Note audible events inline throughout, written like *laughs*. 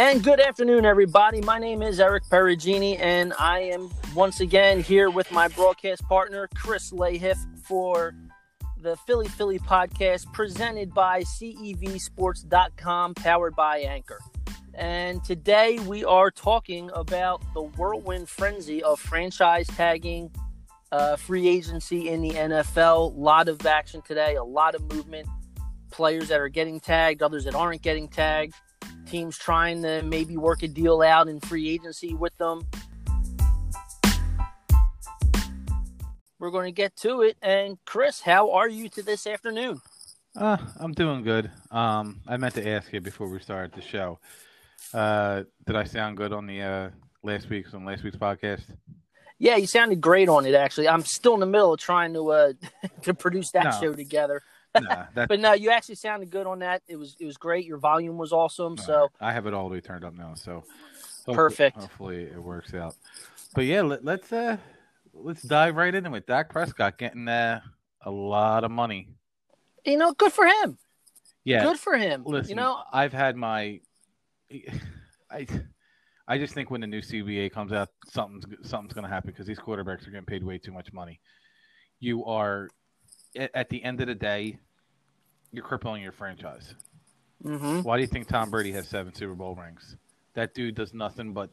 And good afternoon, everybody. My name is Eric Perugini, and I am once again here with my broadcast partner, Chris Lahiff, for the Philly Philly podcast presented by CEVSports.com, powered by Anchor. And today we are talking about the whirlwind frenzy of franchise tagging, uh, free agency in the NFL. A lot of action today, a lot of movement. Players that are getting tagged, others that aren't getting tagged teams trying to maybe work a deal out in free agency with them. We're going to get to it. And Chris, how are you to this afternoon? Uh, I'm doing good. Um, I meant to ask you before we started the show. Uh, did I sound good on the uh, last week's on last week's podcast? Yeah, you sounded great on it. Actually, I'm still in the middle of trying to uh, *laughs* to produce that no. show together. Nah, but no, you actually sounded good on that. It was it was great. Your volume was awesome. So I have it all the way turned up now. So hopefully, perfect. Hopefully it works out. But yeah, let, us uh let's dive right into it. Dak Prescott getting uh, a lot of money. You know, good for him. Yeah, good for him. Listen, you know, I've had my, *sighs* I, I just think when the new CBA comes out, something's something's going to happen because these quarterbacks are getting paid way too much money. You are at the end of the day, you're crippling your franchise. Mm-hmm. Why do you think Tom Brady has seven Super Bowl rings? That dude does nothing but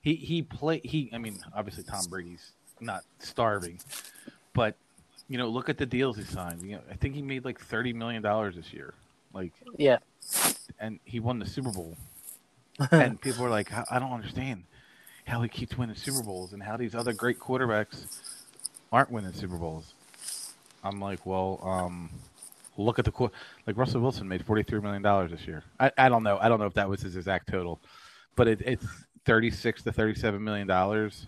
he he play he. I mean, obviously Tom Brady's not starving, but you know, look at the deals he signed. You know, I think he made like thirty million dollars this year. Like, yeah, and he won the Super Bowl. *laughs* and people are like, I don't understand how he keeps winning Super Bowls and how these other great quarterbacks aren't winning Super Bowls. I'm like, well, um, look at the like Russell Wilson made forty three million dollars this year. I, I don't know. I don't know if that was his exact total, but it, it's thirty six to thirty seven million dollars.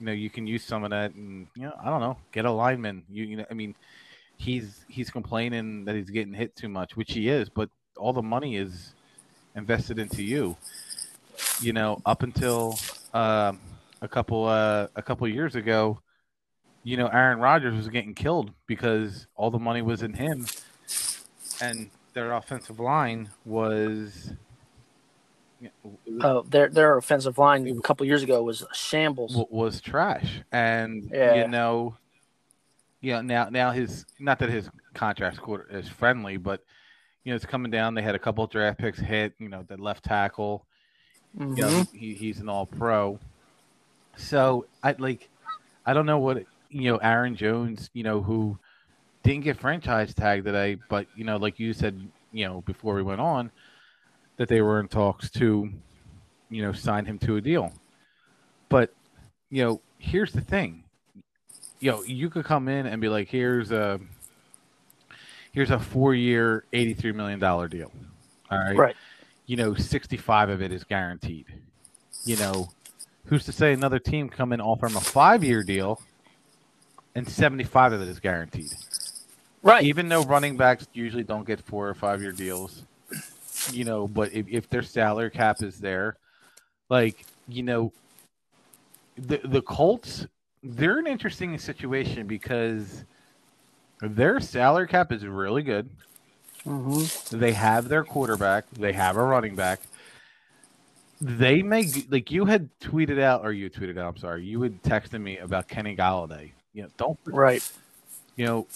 You know, you can use some of that, and you know, I don't know, get a lineman. You, you know, I mean, he's he's complaining that he's getting hit too much, which he is, but all the money is invested into you. You know, up until uh, a couple uh, a couple years ago, you know, Aaron Rodgers was getting killed because all the money was in him, and their offensive line was. Oh, their their offensive line a couple years ago was shambles. Was trash, and yeah. you know, yeah. Now, now his not that his contract is friendly, but you know it's coming down. They had a couple draft picks hit. You know, the left tackle. Mm-hmm. You know, he, he's an All Pro. So I like, I don't know what you know, Aaron Jones, you know, who didn't get franchise tag today, but you know, like you said, you know, before we went on, that they were in talks to, you know, sign him to a deal. But, you know, here's the thing. You know, you could come in and be like, here's a here's a four year, eighty three million dollar deal. All right. Right. You know, sixty five of it is guaranteed. You know, who's to say another team come in offer him a five year deal and 75 of it is guaranteed. Right. Even though running backs usually don't get four or five year deals, you know, but if, if their salary cap is there, like, you know, the the Colts, they're an interesting situation because their salary cap is really good. Mm-hmm. They have their quarterback, they have a running back. They may like you had tweeted out, or you tweeted out. I'm sorry, you had texted me about Kenny Golladay you know, don't right. You know,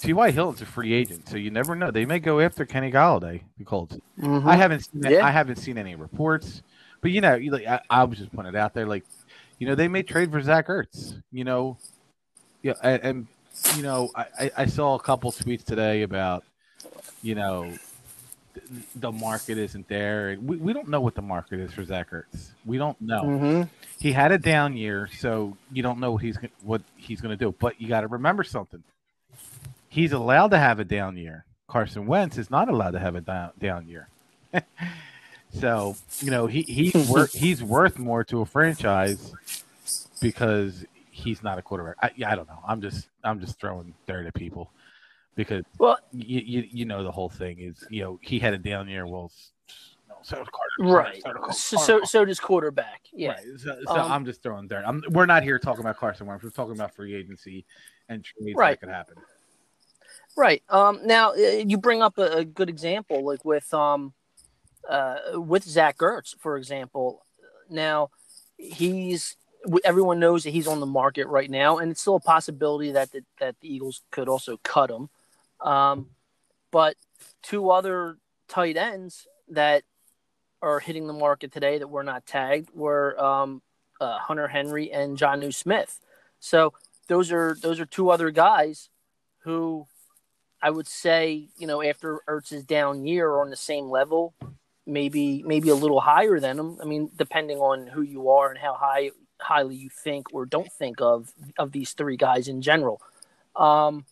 T.Y. Hilton's a free agent, so you never know. They may go after Kenny Golladay, the Colts. Mm-hmm. I haven't seen yeah. I haven't seen any reports, but you know, you like I, I was just putting it out there, like you know, they may trade for Zach Ertz. You know, yeah, and, and you know, I, I saw a couple tweets today about you know the market isn't there. We, we don't know what the market is for Zach Ertz. We don't know. Mm-hmm. He had a down year, so you don't know what he's what he's going to do. But you got to remember something. He's allowed to have a down year. Carson Wentz is not allowed to have a down, down year. *laughs* so you know he he's *laughs* worth he's worth more to a franchise because he's not a quarterback. I, yeah, I don't know. I'm just I'm just throwing dirt at people because well, you, you, you know the whole thing is you know he had a down year. Well, so Carter. Right. So, so, so does quarterback. Yeah. Right. So, so um, I'm just throwing there. I'm, we're not here talking about Carson Wentz. We're talking about free agency and trades right. that could happen. Right. Um. Now uh, you bring up a, a good example, like with um, uh, with Zach Ertz, for example. Now, he's everyone knows that he's on the market right now, and it's still a possibility that the, that the Eagles could also cut him. Um, but two other tight ends that are hitting the market today that were not tagged were um, uh, Hunter Henry and Jonnu Smith. So those are those are two other guys who I would say, you know, after Ertz's down year are on the same level, maybe maybe a little higher than him. I mean, depending on who you are and how high highly you think or don't think of of these three guys in general. Um,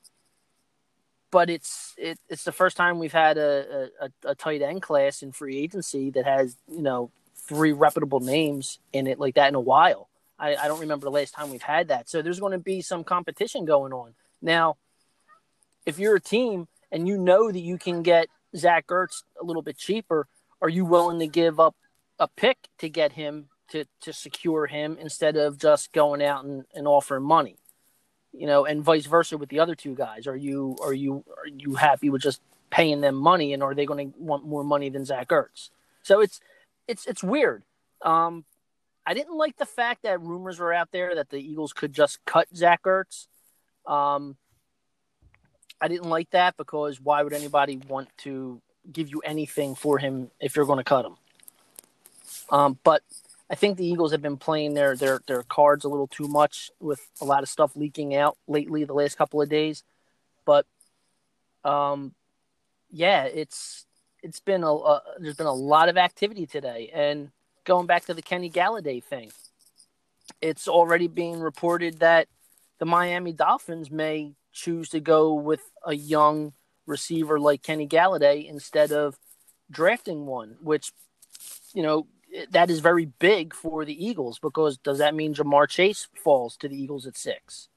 but it's it, it's the first time we've had a, a, a tight end class in free agency that has you know three reputable names in it like that in a while. I, I don't remember the last time we've had that. So there's going to be some competition going on now. If you're a team and you know that you can get Zach Ertz a little bit cheaper, are you willing to give up a pick to get him to to secure him instead of just going out and, and offering money? You know, and vice versa with the other two guys. Are you are you are you happy with just paying them money, and are they going to want more money than Zach Ertz? So it's it's it's weird. Um, I didn't like the fact that rumors were out there that the Eagles could just cut Zach Ertz. Um, I didn't like that because why would anybody want to give you anything for him if you're going to cut him? Um, but I think the Eagles have been playing their their their cards a little too much with a lot of stuff leaking out lately the last couple of days. But um, yeah, it's it's been a, a there's been a lot of activity today, and going back to the Kenny Golladay thing, it's already being reported that the Miami Dolphins may choose to go with a young receiver like Kenny Golladay instead of drafting one, which you know that is very big for the Eagles because does that mean Ja'Marr Chase falls to the Eagles at six?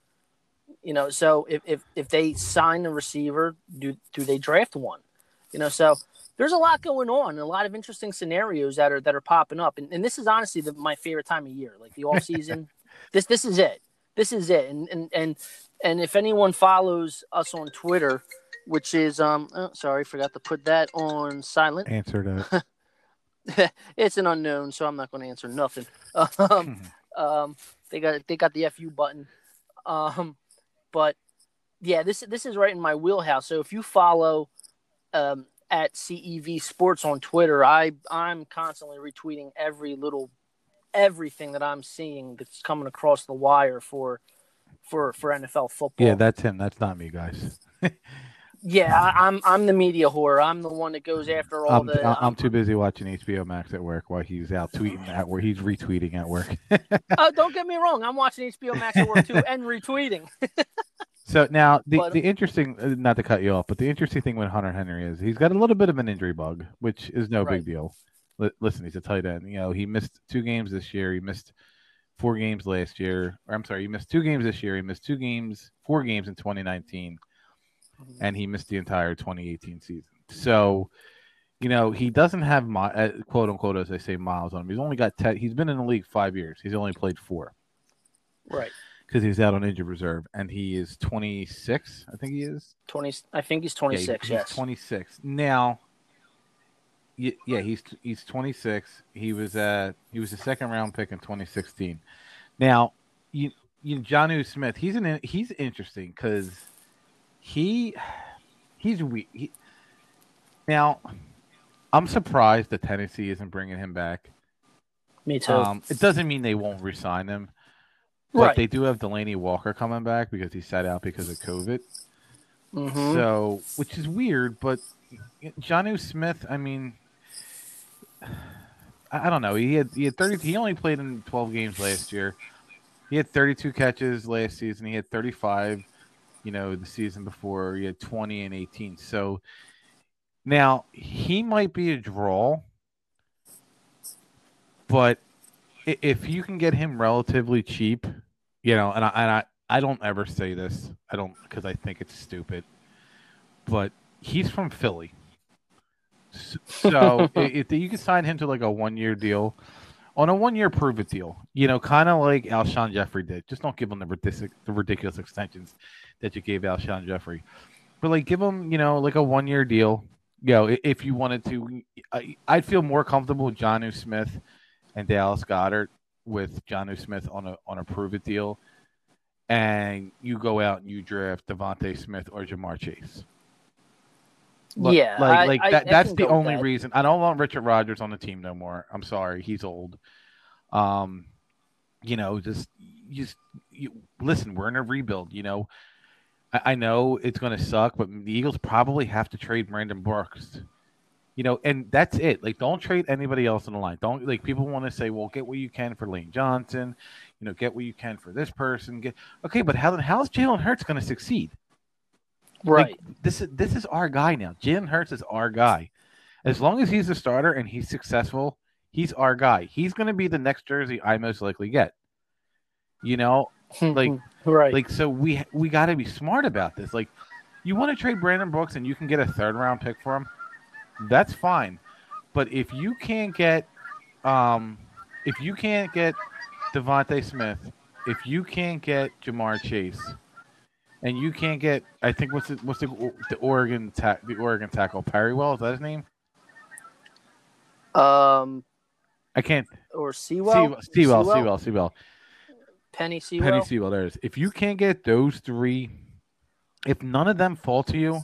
You know, so if if, if they sign a receiver, do do they draft one? You know, so there's a lot going on, a lot of interesting scenarios that are that are popping up, and, and this is honestly the, my favorite time of year, like the off season. *laughs* this this is it. This is it. And and and and if anyone follows us on Twitter, which is um, oh, sorry, forgot to put that on silent. Answer that. *laughs* *laughs* it's an unknown, so I'm not going to answer nothing. Um, *laughs* um, they got they got the fu button, um, but yeah, this this is right in my wheelhouse. So if you follow um, at CEV Sports on Twitter, I I'm constantly retweeting every little everything that I'm seeing that's coming across the wire for for for NFL football. Yeah, that's him. That's not me, guys. *laughs* Yeah, I, am I'm the media whore. I'm the one that goes after all I'm, the. I'm, I'm, too busy watching HBO Max at work while he's out tweeting at where he's retweeting at work. oh, *laughs* don't get me *laughs* wrong. I'm watching HBO Max at work too *laughs* and retweeting. so now the but, the interesting, uh, not to cut you off, but the interesting thing with Hunter Henry is he's got a little bit of an injury bug, which is no right. big deal. L- listen, he's a tight end. You know, he missed two games this year. He missed four games last year. Or I'm sorry, he missed two games this year. He missed two games, four games in 2019 and he missed the entire 2018 season. So, you know, he doesn't have my uh, quote unquote as I say miles on him. He's only got ten. He's been in the league five years. He's only played four. Right. Because he's out on injured reserve, and he is 26. I think he is 20. I think he's 26. Yeah, he's yes, 26 now. Yeah, he's he's 26. He was uh he was a second round pick in 2016. Now, you you Jonnu Smith, he's an he's interesting because he he's weak. He, now, I'm surprised that Tennessee isn't bringing him back. Me too. Um, it doesn't mean they won't resign him, but right. they do have Delanie Walker coming back because he sat out because of COVID. Mm-hmm. So, which is weird, but Jonnu Smith, I mean, I don't know. He had he had 30. He only played in 12 games last year. He had 32 catches last season. He had 35 you know, the season before he had 20 and 18. So now he might be a draw, but if you can get him relatively cheap, you know, and I, and I, I don't ever say this, I don't because I think it's stupid, but he's from Philly. So *laughs* if you can sign him to like a one year deal, on a one year prove it deal, you know, kind of like Alshon Jeffery did. Just don't give him the, ridiculous, the ridiculous extensions that you gave Alshon Jeffery. But like give him, you know, like a one year deal. you know, if you wanted to, I'd feel more comfortable with Jonnu Smith and Dallas Goedert with Jonnu Smith on a on a prove it deal, and you go out and you draft DeVonta Smith or Ja'Marr Chase. yeah, like like I- that. I that's can the only that. reason. I don't want Richard Rodgers on the team no more. I'm sorry, he's old. Um, you know, just just- you listen. We're in a rebuild. You know, I, I know it's going to suck, but the Eagles probably have to trade Brandon Brooks. You know, and that's it. Like, don't trade anybody else in the line. Don't like people want to say, "Well, get what you can for Lane Johnson." You know, get what you can for this person. Get okay, but how how's Jalen Hurts going to succeed? Right. Like, this is this is our guy now. Jalen Hurts is our guy. As long as he's a starter and he's successful, he's our guy. He's going to be the next jersey I most likely get. You know, like- *laughs* hmm. Right. like so we we got to be smart about this. Like, you want to trade Brandon Brooks and you can get a third round pick for him, that's fine. But if you can't get, um, if you can't get DeVonta Smith, if you can't get Ja'Marr Chase, and you can't get, I think what's the, what's the the Oregon ta- the Oregon tackle Perrywell is that his name? um, I can't. or Sewell, Sewell, Sewell, Sewell, Sewell. Penei Sewell. Penei Sewell. There is. If you can't get those three, if none of them fall to you,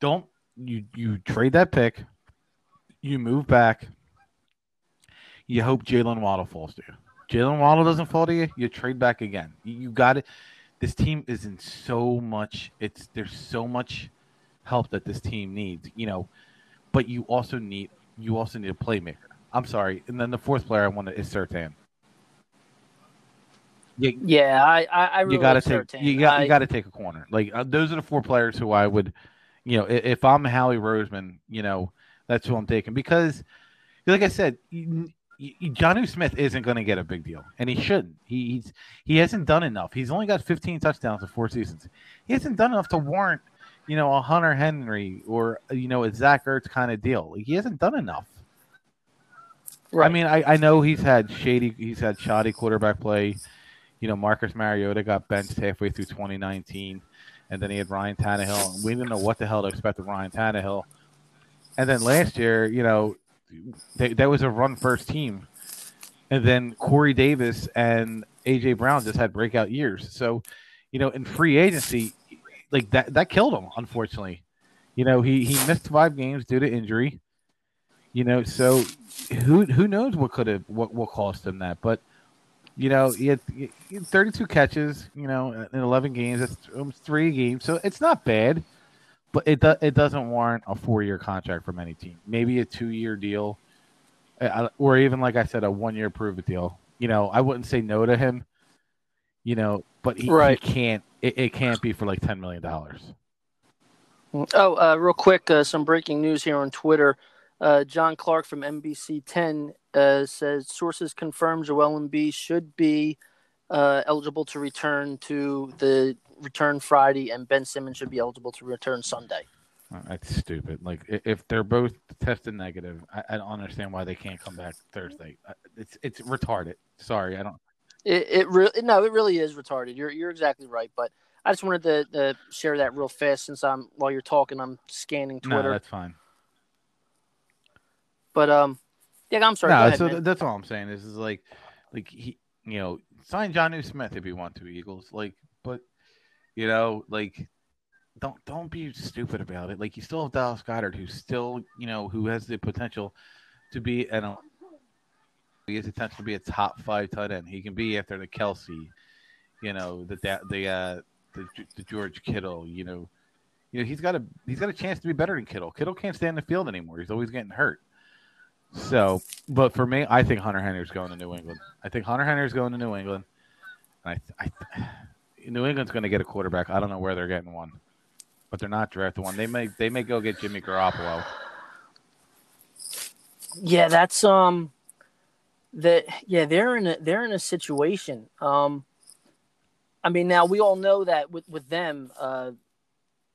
don't you you trade that pick. You move back. You hope Jaylen Waddle falls to you. Jaylen Waddle doesn't fall to you. You trade back again. You, got it. This team is in so much. It's there's so much help that this team needs. You know, but you also need you also need a playmaker. I'm sorry. And then the fourth player I want is Surtain. You, Yeah, I, I, I really you got to like take you got I- you got to take a corner. Like uh, those are the four players who I would, you know, i- if I'm Howie Roseman, you know, that's who I'm taking because, like I said, you, you, Jonnu Smith isn't going to get a big deal, and he shouldn't. He, he's he hasn't done enough. He's only got 15 touchdowns in four seasons. He hasn't done enough to warrant, you know, a Hunter Henry or you know a Zach Ertz kind of deal. Like, he hasn't done enough. Right. I mean, I, I know he's had shady, he's had shoddy quarterback play. You know, Marcus Mariota got benched halfway through 2019, and then he had Ryan Tannehill. And we didn't know what the hell to expect of Ryan Tannehill. And then last year, you know, that was a run first team, and then Corey Davis and AJ Brown just had breakout years. So, you know, in free agency, like that that killed him. Unfortunately, you know, he he missed five games due to injury. You know, so who who knows what could have what what cost him that, but you know he had, he had 32 catches, you know, in 11 games. That's almost three games, so it's not bad, but it do, it doesn't warrant a four year contract from any team. Maybe a two year deal, uh, or even like I said, a one year prove it deal. You know, I wouldn't say no to him. You know, but he, Right. he can't. It, it can't be for like ten million dollars. Oh, uh, real quick, uh, some breaking news here on Twitter. Uh, John Clark from NBC 10 uh, says sources confirm Joel Embiid should be uh, eligible to return to the return Friday, and Ben Simmons should be eligible to return Sunday. Uh, That's stupid. Like if they're both tested negative, I, I don't understand why they can't come back Thursday. Uh, It's it's retarded. Sorry, I don't. It, it really no, it really is retarded. You're you're exactly right, but I just wanted to, to share that real fast since I'm while you're talking, I'm scanning Twitter. No, Twitter. that's fine. But um, yeah, I'm sorry. no, ahead, so man. that's all I'm saying. Is is like, like he, you know, sign Jonnu Smith if you want to, Eagles. Like, but you know, like, don't don't be stupid about it. Like, you still have Dallas Goedert, who's still, you know, who has the potential to be an. He has the potential to be a top five tight end. He can be after the Kelce, you know, the the uh, the, the George Kittle, you know. You know, he's got a he's got a chance to be better than Kittle. Kittle can't stay in the field anymore. He's always getting hurt. So, but for me, I think Hunter Henry's going to New England. I think Hunter Henry's going to New England. And I, I, New England's going to get a quarterback. I don't know where they're getting one, but they're not drafting one. They may they may go get Jimmy Garoppolo. Yeah, that's um that yeah, they're in a they're in a situation. Um I mean now we all know that with with them, uh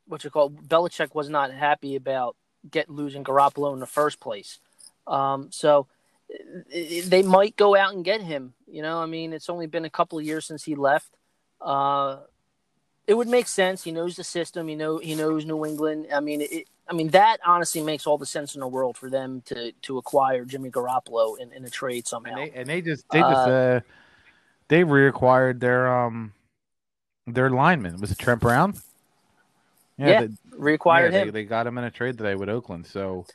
what you call Belichick was not happy about get losing Garoppolo in the first place. Um so they might go out and get him. You know, I mean, it's only been a couple of years since he left. Uh, it would make sense. He knows the system. He know he knows New England. I mean, it, I mean, that honestly makes all the sense in the world for them to to acquire Jimmy Garoppolo in, in a trade somehow. And they, and they just they just uh, uh, they reacquired their um their lineman. Was it Trent Brown? Yeah, yeah they, reacquired yeah, him. They, they got him in a trade today with Oakland. So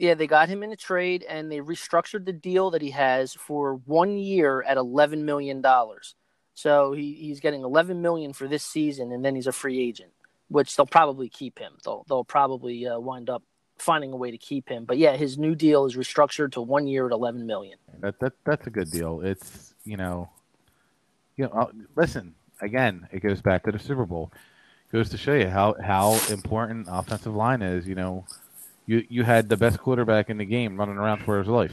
yeah, they got him in a trade and they restructured the deal that he has for one year at eleven million dollars. So he, he's getting eleven million for this season, and then he's a free agent which they'll probably keep him. They'll they'll probably uh, wind up finding a way to keep him. But yeah, his new deal is restructured to one year at eleven million. That that that's a good deal. It's you know, you know. Uh, listen again. It goes back to the Super Bowl. It goes to show you how how important offensive line is. You know, you you had the best quarterback in the game running around for his life.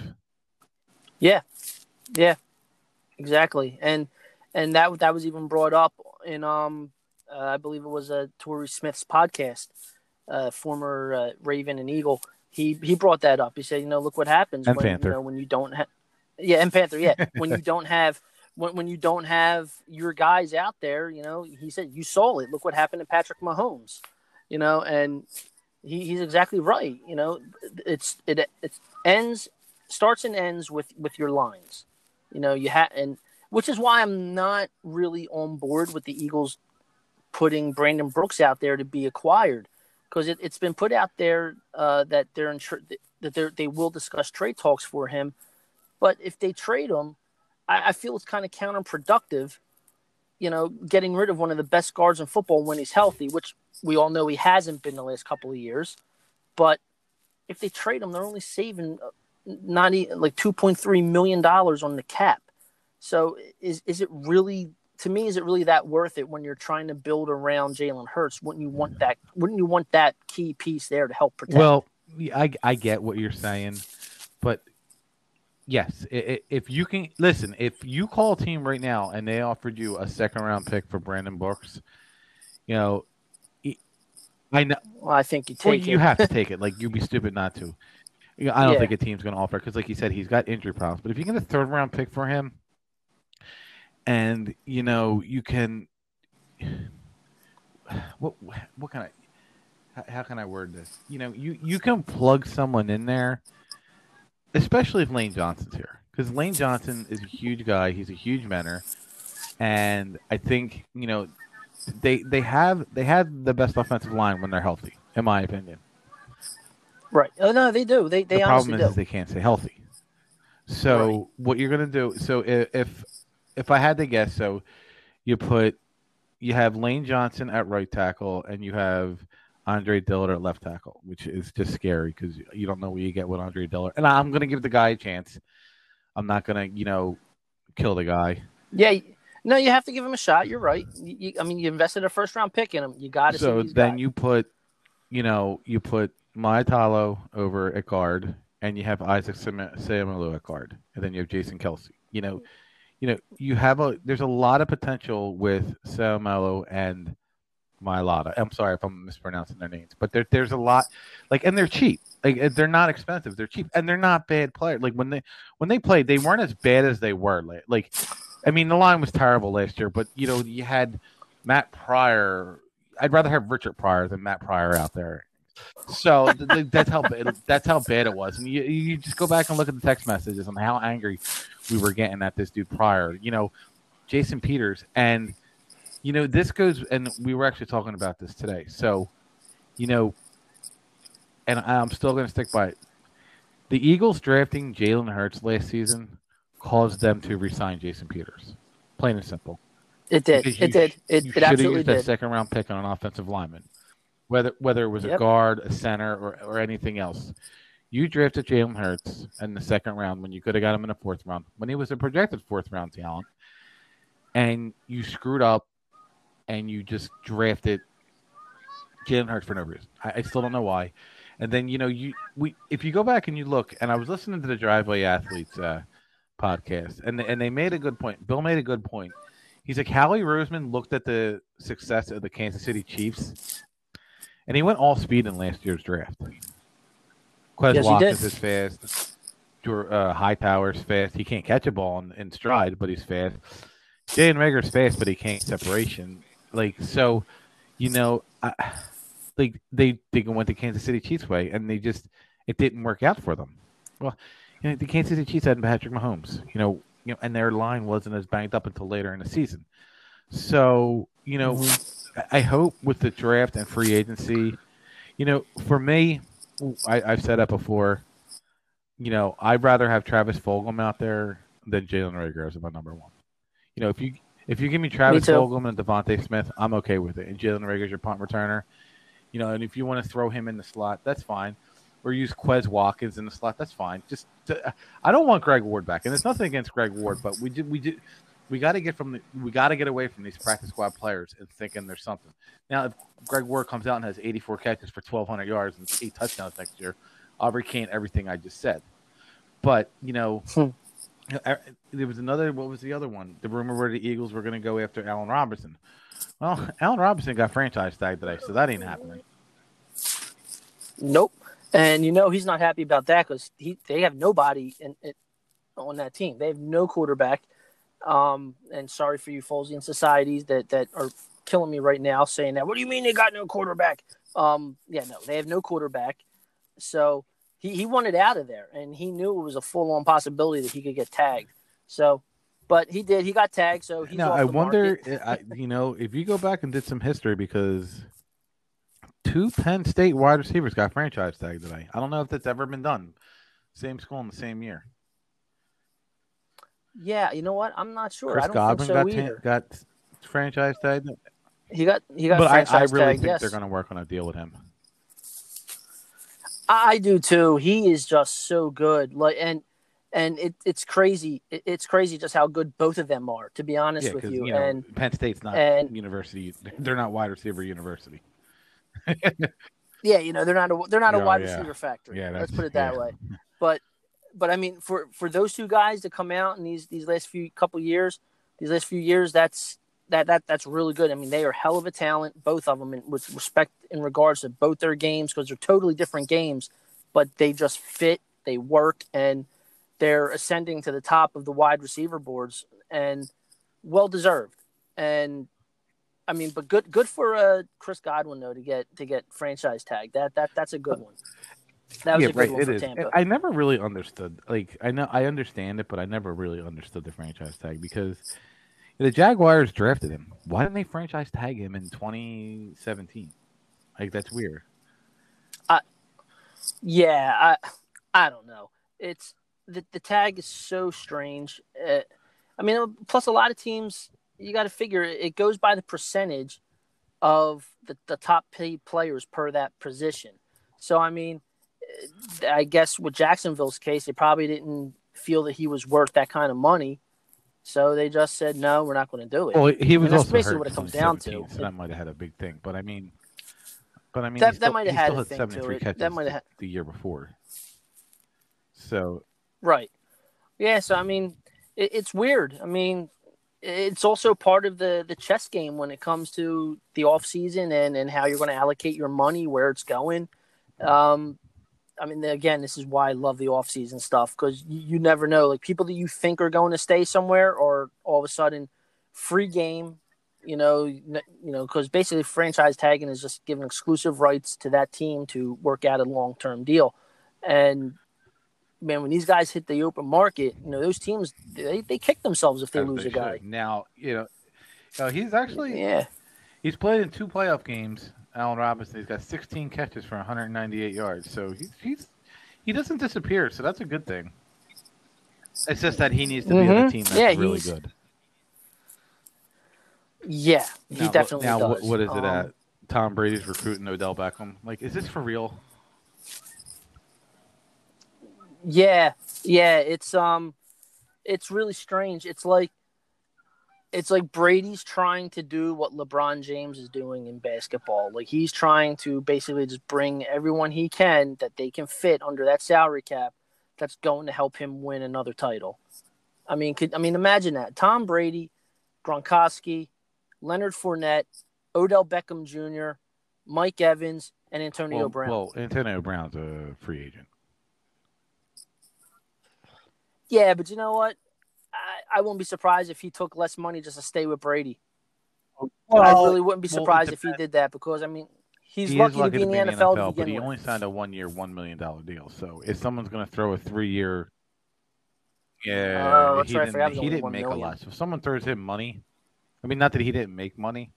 Yeah, yeah, exactly. And and that that was even brought up in um uh, I believe it was uh, Torrey Smith's podcast, uh, former uh, Raven and Eagle. He he brought that up. He said, you know, look what happens and when Panther. you know when you don't have, yeah, and Panther, yeah, when you don't have when when you don't have your guys out there, you know, he said you saw it. Look what happened to Patrick Mahomes, you know, and he, he's exactly right. You know, it's it it ends starts and ends with with your lines. You know, you have and which is why I'm not really on board with the Eagles putting Brandon Brooks out there to be acquired because it, has been put out there uh, that they're in tr- that they they will discuss trade talks for him. But if they trade him, I, I feel it's kind of counterproductive. You know, getting rid of one of the best guards in football when he's healthy, which we all know he hasn't been the last couple of years. But if they trade him, they're only saving uh, not even, like two point three million dollars on the cap. So is is it really to me, is it really that worth it when you're trying to build around Jalen Hurts? Wouldn't you want that? Wouldn't you want that key piece there to help protect? Well, I I get what you're saying, but yes, if you can listen, if you call a team right now and they offered you a second round pick for Brandon Brooks, you know, I know. Well, I think you take well, it. You have to take it. *laughs* Like you'd be stupid not to. I don't yeah. think a team's going to offer because, like you said, he's got injury problems. But if you get a third round pick for him, and you know you can *sighs* what what kind of how can I word this? You know, you you can plug someone in there, especially if Lane Johnson's here, because Lane Johnson is a huge guy. He's a huge mentor, and I think you know they they have they have the best offensive line when they're healthy, in my opinion. Right? Oh no, they do. They they the problem is, do. is they can't stay healthy. So right. what you're gonna do? So if, if if I had to guess, so you put you have Lane Johnson at right tackle and you have Andre Dillard at left tackle, which is just scary because you don't know what you get with Andre Dillard. And I'm going to give the guy a chance. I'm not going to, you know, kill the guy. Yeah, no, you have to give him a shot. You're right. You, you, I mean, you invested a first round pick in him. You got to. So then you put, you know, you put Maitalo over at guard, and you have Isaac Seumalo at guard, and then you have Jason Kelce. You know, you know, you have a there's a lot of potential with Seumalo and Mailata. I'm sorry if I'm mispronouncing their names, but there, there's a lot like and they're cheap. Like they're not expensive. They're cheap and they're not bad players. Like when they when they played, they weren't as bad as they were. Like, like I mean, the line was terrible last year, but you know, you had Matt Pryor. I'd rather have Richard Pryor than Matt Pryor out there. So that's how that's how bad it was. And you you just go back and look at the text messages and how angry we were getting at this dude prior. You know, Jason Peters, and you know this goes, and we were actually talking about this today. So, you know, and I'm still going to stick by it. The Eagles drafting Jalen Hurts last season caused them to resign Jason Peters. Plain and simple. It did. You, it did. It, it absolutely used did. That second round pick on an offensive lineman whether whether it was yep. a guard, a center, or, or anything else. You drafted Jalen Hurts in the second round when you could have got him in the fourth round when he was a projected fourth round talent, and you screwed up, and you just drafted Jalen Hurts for no reason. I, I still don't know why. And then you know you we if you go back and you look, and I was listening to the Driveway Athletes uh, podcast, and and they made a good point. Bill made a good point. He's like Howie Roseman looked at the success of the Kansas City Chiefs and he went all speed in last year's draft. Quez yes, Watkins is fast. Uh, Hightower's fast. He can't catch a ball in, in stride, but he's fast. Jalen Reagor's fast, but he can't separation. Like so, you know, I, like they they went the Kansas City Chiefs way, and they just it didn't work out for them. Well, you know, the Kansas City Chiefs had Patrick Mahomes, you know, you know, and their line wasn't as banged up until later in the season. So, you know. I hope with the draft and free agency, you know, for me, I, have said that before. You know, I'd rather have Travis Fulgham out there than Jalen Reagor as my number one. You know, if you if you give me Travis me Fulgham and DeVonta Smith, I'm okay with it. And Jalen Reagor is your punt returner. You know, and if you want to throw him in the slot, that's fine. Or use Quez Watkins in the slot, that's fine. Just to, I don't want Greg Ward back, and it's nothing against Greg Ward, but we did we did we got to get from the we got to get away from these practice squad players and thinking there's something. Now, if Greg Ward comes out and has 84 catches for 1,200 yards and eight touchdowns next year, I'll recant everything I just said. But you know, hmm. there was another. What was the other one? The rumor where the Eagles were going to go after Allen Robinson. Well, Allen Robinson got franchise tag today, so that ain't happening. Nope. And you know he's not happy about that because he they have nobody in, in, on that team. They have no quarterback. Um, and sorry for you Folesian societies that that are killing me right now saying that. What do you mean they got no quarterback? Um, yeah, no, they have no quarterback. So he, he wanted out of there and he knew it was a full on possibility that he could get tagged. So but he did. He got tagged, so he's. Now I wonder, *laughs* I, you know, if you go back and did some history because two Penn State wide receivers got franchise tagged today. I don't know if that's ever been done. Same school in the same year. Yeah, you know what? I'm not sure. Chris Godwin so got, got franchise tagged. He got he got. But I, I, really think yes. they're going to work on a deal with him. I do too. He is just so good. Like and and it, it's crazy. It, it's crazy just how good both of them are. To be honest yeah, with you, you know, and Penn State's not and, university. They're not wide receiver university. *laughs* yeah, you know they're not a they're not a oh, wide yeah. receiver factory. Yeah, let's put it that yeah. way. But but I mean, for for those two guys to come out in these these last few couple years, these last few years, that's that that that's really good. I mean, they are hell of a talent, both of them, in, with respect in regards to both their games because they're totally different games, but they just fit, they work, and they're ascending to the top of the wide receiver boards, and well deserved. And I mean, but good good for uh, Chris Godwin though to get to get franchise tag. That that that's a good one. That was yeah, a good right, one for Tampa. I never really understood. Like I know I understand it, but I never really understood the franchise tag because the Jaguars drafted him. Why didn't they franchise tag him in 2017? Like that's weird. Uh, yeah, I I don't know. It's the the tag is so strange. Uh, I mean, plus a lot of teams, you got to figure it goes by the percentage of the, the top paid players per that position. So I mean, eh, I guess with Jacksonville's case, they probably didn't feel that he was worth that kind of money. So they just said, no, we're not going to do it. Well, he was also basically what it comes down to. So that might have had a big thing, but I mean, but I mean, that, that might have had a thing to it. That might have had the year before. So right, yeah. So I mean, it, it's weird. I mean, it's also part of the the chess game when it comes to the off season and and how you're going to allocate your money, where it's going. Um, I mean, again, this is why I love the off-season stuff because you, you, never know. Like people that you think are going to stay somewhere, or all of a sudden, free game. You know, you know, because basically franchise tagging is just giving exclusive rights to that team to work out a long-term deal. And man, when these guys hit the open market, you know, those teams they, they kick themselves if they lose they a guy. Now, you know, uh, he's actually yeah. He's played in two playoff games Allen Robinson. He's got 16 catches for 198 yards. So he's, he's he doesn't disappear. So that's a good thing. It's just that he needs to be mm-hmm. on a mm-hmm. team that's yeah, really good. Yeah, he now, definitely now, does. what is it um, at? Tom Brady's recruiting Odell Beckham. Like, is this for real? Yeah, yeah. It's um, it's really strange. It's like it's like Brady's trying to do what LeBron James is doing in basketball. Like he's trying to basically just bring everyone he can that they can fit under that salary cap that's going to help him win another title. I mean, could I mean imagine that. Tom Brady, Gronkowski, Leonard Fournette, Odell Beckham Jr., Mike Evans, and Antonio well, Brown. Well, Antonio Brown's a free agent. Yeah, but you know what? I, I wouldn't be surprised if he took less money just to stay with Brady. Well, I really wouldn't be surprised well, if he did that because I mean he's he lucky, lucky to be in the NFL, to but he with. only signed a one-year, one million dollar deal. So if someone's going to throw a three-year, yeah, Oh, he right, I forgot it didn't, he didn't one make a million. lot. So if someone throws him money, I mean, not that he didn't make money,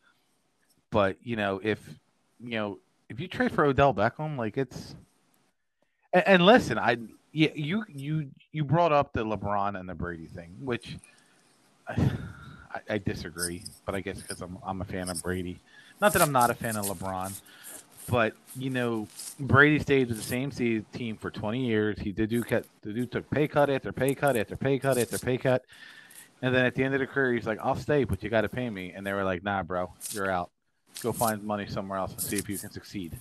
but you know, if you know, if you trade for Odell Beckham, like it's, and, and listen, I yeah, you you you brought up the LeBron and the Brady thing, which *sighs* I, I disagree, but I guess because I'm I'm a fan of Brady. Not that I'm not a fan of LeBron, but you know, Brady stayed with the same team for 20 years. He did do cut. The dude took pay cut after pay cut after pay cut after pay cut, and then at the end of the career, he's like, "I'll stay, but you got to pay me." And they were like, "Nah, bro, you're out. Go find money somewhere else and see if you can succeed."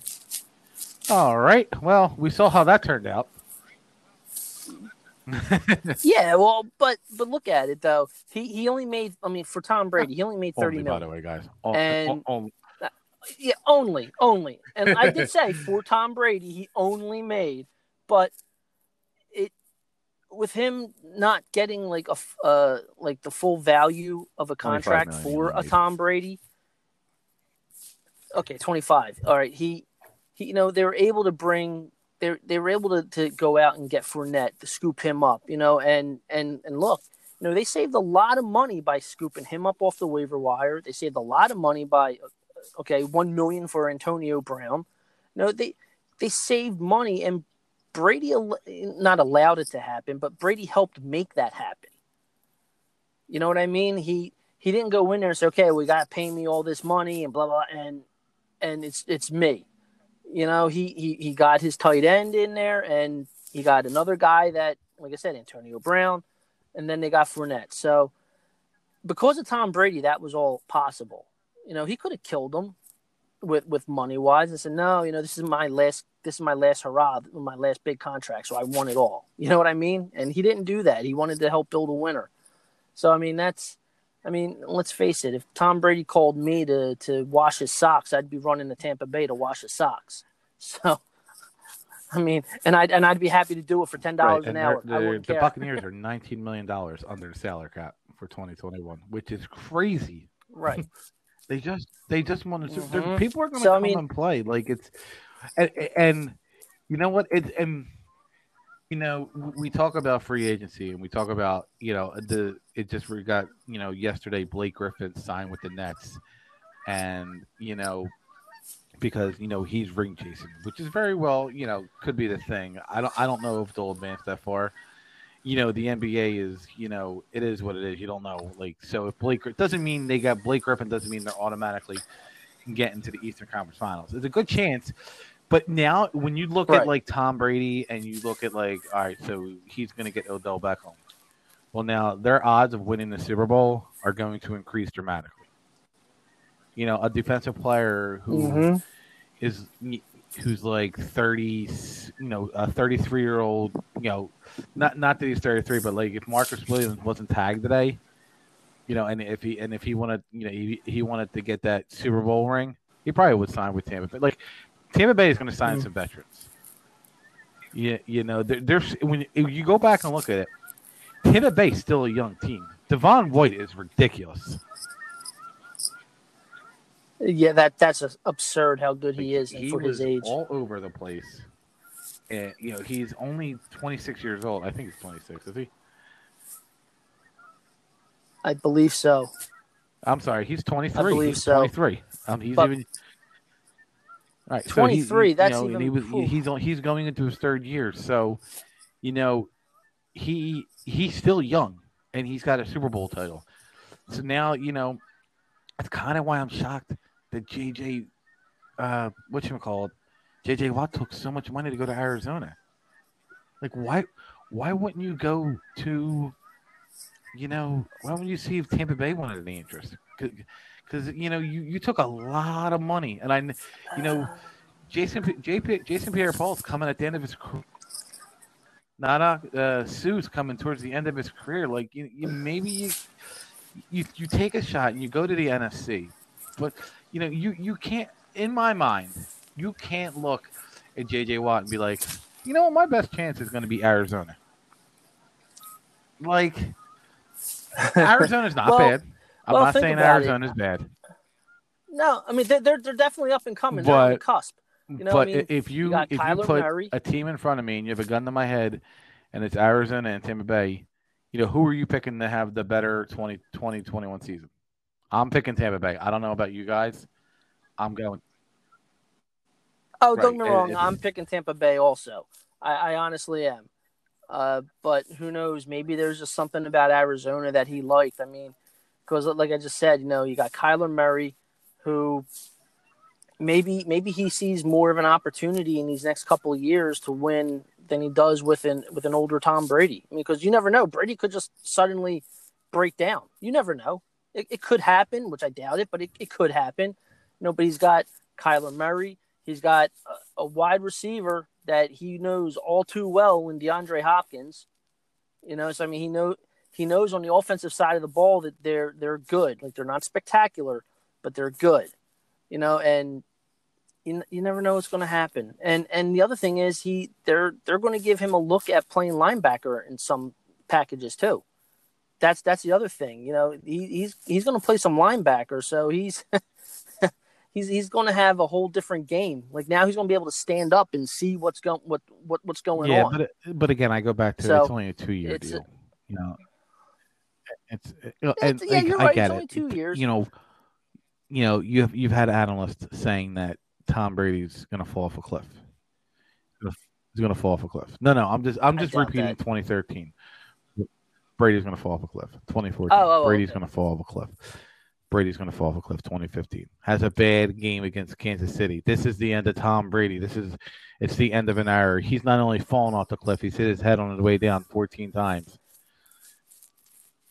All right. Well, we saw how that turned out. *laughs* Yeah, well, but but look at it though. He he only made. I mean, for Tom Brady, he only made thirty Only, by the way, guys. And- oh, Yeah, only, only. And I did say for Tom Brady, he only made, but it with him not getting like a uh like the full value of a contract for a. Tom Brady. Okay, twenty five. All right, he, he, you know, they were able to bring. They they were able to, to go out and get Fournette to scoop him up, you know, and and and look, you know, they saved a lot of money by scooping him up off the waiver wire. They saved a lot of money by uh, okay, one million for Antonio Brown. No, they they saved money, and Brady not allowed it to happen, but Brady helped make that happen. You know what I mean? He he didn't go in there and say, "Okay, we got to pay me all this money and blah blah," and and it's it's me. You know, he he he got his tight end in there, and he got another guy that, like I said, Antonio Brown, and then they got Fournette. So because of Tom Brady, that was all possible. You know, he could have killed him with with money wise and said, no, you know, this is my last this is my last hurrah, my last big contract, so I won it all. You know what I mean? And he didn't do that. He wanted to help build a winner. So I mean, that's I mean, let's face it. If Tom Brady called me to to wash his socks, I'd be running to Tampa Bay to wash his socks. *laughs* So. I mean, and I'd and I'd be happy to do it for ten dollars Right, an hour. I the care. Buccaneers are *laughs* 19 million dollars under the salary cap for 2021, which is crazy. Right. *laughs* They just they just want to. Mhm. People are going to So, I come mean- and play. Like it's, and, and you know what? It's and you know we talk about free agency and we talk about you know the it just we got you know yesterday Blake Griffin signed with the Nets, and you know because you know he's ring chasing, which is very well you know could be the thing. I don't I don't know if they'll advance that far. You know the NBA is you know it is what it is. You don't know like so if Blake it doesn't mean they got Blake Griffin doesn't mean they're automatically getting to the Eastern Conference Finals. It's a good chance. But now, when you look Right. at like Tom Brady and you look at like, all right, so he's going to get Odell Beckham. Well, now their odds of winning the Super Bowl are going to increase dramatically. You know, a defensive player who Mhm. is who's like 30 you know a 33 year old you know not not that he's 33 but like if marcus williams wasn't tagged today you know and if he and if he wanted you know he, he wanted to get that super bowl ring he probably would sign with tampa but like tampa bay is going to sign Mhm. some veterans yeah you know there, there's when you go back and look at it tampa bay's still a young team devin white is ridiculous Yeah, that that's absurd how good he is he for his age. all over the place. And you know, he's only 26 years old. I think he's 26, is he? I believe so. I'm sorry, he's 23. I believe he's so. 23. Um, he's But- even. All right, so he- 23, he- that's you know, and he even- was he's he's going into his third year, so you know, he he's still young, and he's got a Super Bowl title. So now you know, that's kind of why I'm shocked that JJ, uh, what you call it, JJ Watt took so much money to go to Arizona. Like, why why wouldn't you go to, you know, why wouldn't you see if Tampa Bay wanted any interest? Because you know you, you took a lot of money, and I, you know, *sighs* Jason JP, Jason Pierre-Paul's coming at the end of his career. Nada uh, Suh's coming towards the end of his career. Like you, you maybe you, you you take a shot and you go to the NFC, but you know you you can't. In my mind, you can't look at JJ Watt and be like, you know what, my best chance is going to be Arizona. Like *laughs* Arizona's not Well- bad. I'm well, not saying it. Arizona's bad. No, I mean they're they're, they're definitely up and coming. They're on the cusp. You know, but I mean, if you, got if you Kyler put Murray. a team in front of me and you have a gun to my head, and it's Arizona and Tampa Bay, you know who are you picking to have the better 20, 21 season? I'm picking Tampa Bay. I don't know about you guys. I'm going. Oh, Right, don't get me it- wrong. it's- I'm picking Tampa Bay also. I, I honestly am. Uh, but who knows? Maybe there's just something about Arizona that he liked. I mean, because like I just said, you know, you got Kyler Murray, who maybe maybe he sees more of an opportunity in these next couple of years to win than he does with an with an older Tom Brady. I mean, because you never know, Brady could just suddenly break down. You never know. It, it could happen, which I doubt it, but it, it could happen. You know, but he's got Kyler Murray. He's got a, a wide receiver that he knows all too well in DeAndre Hopkins. You know, so I mean, he know he knows on the offensive side of the ball that they're they're good. Like they're not spectacular, but they're good. You know, and you, you never know what's going to happen. And and the other thing is he they're they're going to give him a look at playing linebacker in some packages too. That's that's the other thing. You know, he, he's he's going to play some linebacker, so he's *laughs* he's he's going to have a whole different game. Like now he's going to be able to stand up and see what's going what what what's going yeah, on. but but again, I go back to So, it's only a two year it's a- deal. you know, it's uh, and yeah, like, you're I right, get it's only it. two years. You know, you know, you have you've had analysts saying that Tom Brady's going to fall off a cliff. He's going to fall off a cliff. No, no, I'm just I'm just repeating that. 2013. Brady's going to fall off a cliff. 2014. Oh, oh, Brady's okay. going to fall off a cliff. Brady's going to fall off a cliff. 2015 has a bad game against Kansas City. This is the end of Tom Brady. This is it's the end of an era. He's not only fallen off the cliff, he's hit his head on the way down 14 times.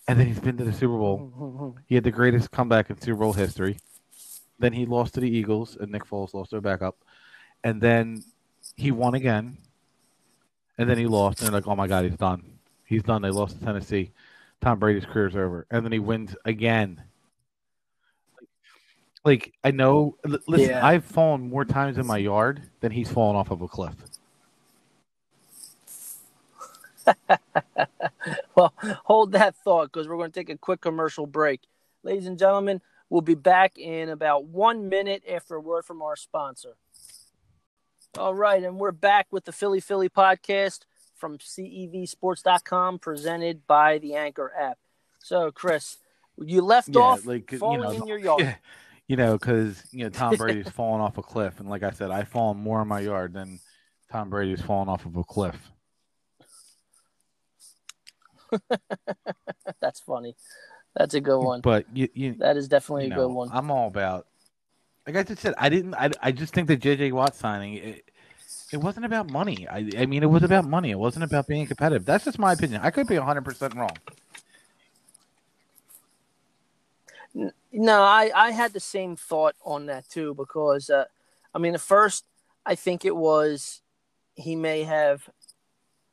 And then he's been to the Super Bowl. He had the greatest comeback in Super Bowl history. Then he lost to the Eagles, and Nick Foles lost their backup. And then he won again. And then he lost, and they're like, "Oh my God, he's done. He's done." They lost to Tennessee. Tom Brady's career's over. And then he wins again. Like I know, l- listen, Yeah. I've fallen more times in my yard than he's fallen off of a cliff. *laughs* *laughs* well, hold that thought because we're going to take a quick commercial break. Ladies and gentlemen, we'll be back in about one minute after a word from our sponsor. All right, and we're back with the Philly Philly podcast from CEVsports.com presented by the Anchor app. So, Chris, you left Yeah, off like, you falling know, in your yard. Yeah, *laughs* you know, because you know Tom Brady's *laughs* fallen off a cliff, and like I said, I've fallen more in my yard than Tom Brady's fallen off of a cliff. *laughs* That's funny. That's a good one. But you, you, That is definitely you a know, good one. I'm all about. Like I just said, I didn't. I, I just think that JJ Watt signing it, it wasn't about money. I, I mean, it was about money. It wasn't about being competitive. That's just my opinion. I could be 100 percent wrong. No, I, I had the same thought on that too because, uh, I mean, the first, I think it was he may have,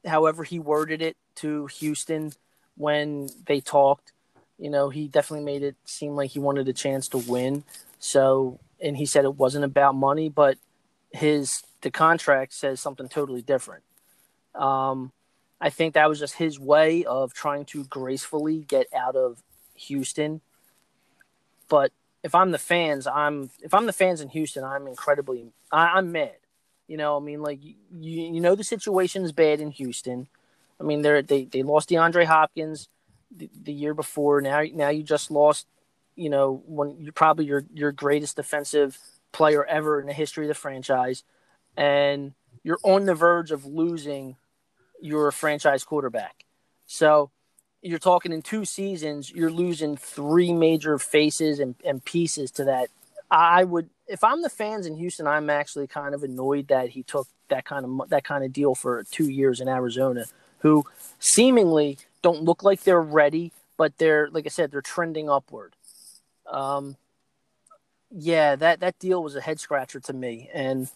however he worded it to Houston when they talked, you know, he definitely made it seem like he wanted a chance to win. So, and he said it wasn't about money, but his the contract says something totally different. Um, I think that was just his way of trying to gracefully get out of Houston but if I'm the fans, I'm if I'm the fans in Houston, I'm incredibly I, I'm mad. You know, I mean, like you you know the situation's bad in Houston. I mean, they're they they lost DeAndre Hopkins the, the year before. Now now you just lost, you know, when you're probably your your greatest defensive player ever in the history of the franchise, and you're on the verge of losing your franchise quarterback. So you're talking in two seasons, you're losing three major faces and, and pieces to that. I would, if I'm the fans in Houston, I'm actually kind of annoyed that he took that kind of that kind of deal for two years in Arizona, who seemingly don't look like they're ready, but they're like I said, they're trending upward. Um, yeah, that that deal was a head scratcher to me, and